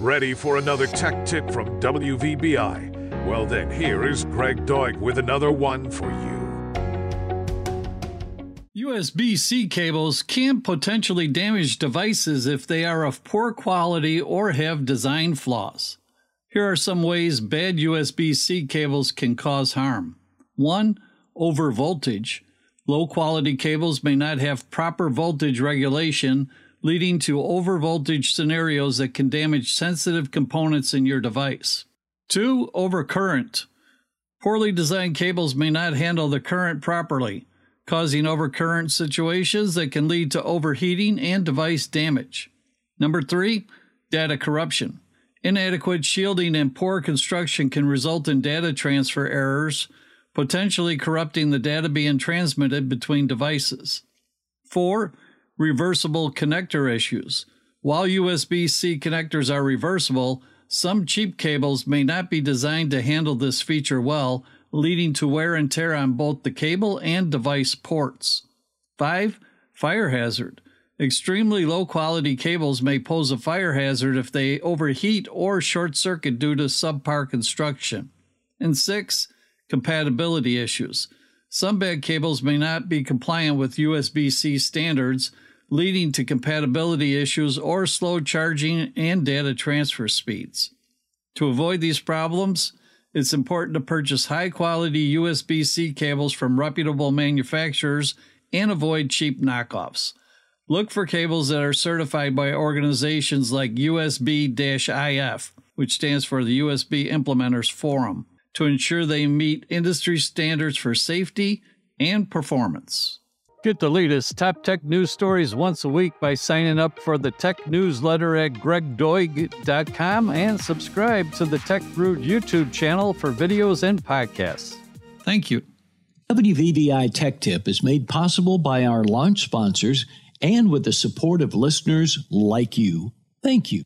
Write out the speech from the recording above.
Ready for another tech tip from WVBI? Well, then, here is Greg Doig with another one for you. USB C cables can potentially damage devices if they are of poor quality or have design flaws. Here are some ways bad USB C cables can cause harm. 1. Over voltage. Low quality cables may not have proper voltage regulation leading to overvoltage scenarios that can damage sensitive components in your device. 2. Overcurrent. Poorly designed cables may not handle the current properly, causing overcurrent situations that can lead to overheating and device damage. Number 3. Data corruption. Inadequate shielding and poor construction can result in data transfer errors, potentially corrupting the data being transmitted between devices. 4 reversible connector issues. While USB C connectors are reversible, some cheap cables may not be designed to handle this feature well, leading to wear and tear on both the cable and device ports. 5. Fire hazard. Extremely low quality cables may pose a fire hazard if they overheat or short circuit due to subpar construction. And 6. Compatibility issues. Some bad cables may not be compliant with USB C standards, leading to compatibility issues or slow charging and data transfer speeds. To avoid these problems, it's important to purchase high quality USB C cables from reputable manufacturers and avoid cheap knockoffs. Look for cables that are certified by organizations like USB IF, which stands for the USB Implementers Forum, to ensure they meet industry standards for safety and performance. Get the latest top tech news stories once a week by signing up for the tech newsletter at gregdoig.com and subscribe to the Tech Root YouTube channel for videos and podcasts. Thank you. WVBI Tech Tip is made possible by our launch sponsors and with the support of listeners like you. Thank you.